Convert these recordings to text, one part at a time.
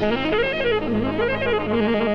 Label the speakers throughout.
Speaker 1: Thank you.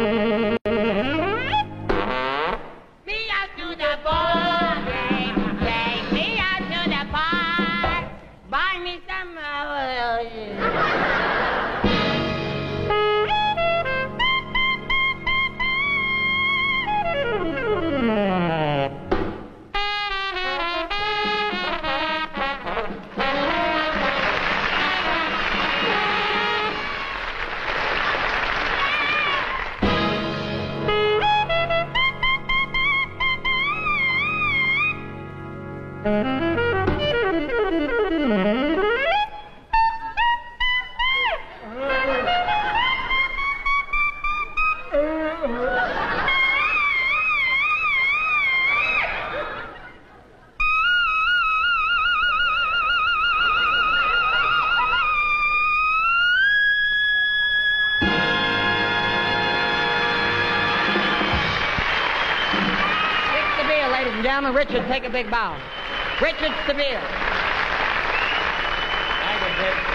Speaker 1: Thank you. Gentlemen, Richard, take a big bow. Richard Seville.
Speaker 2: Thank you,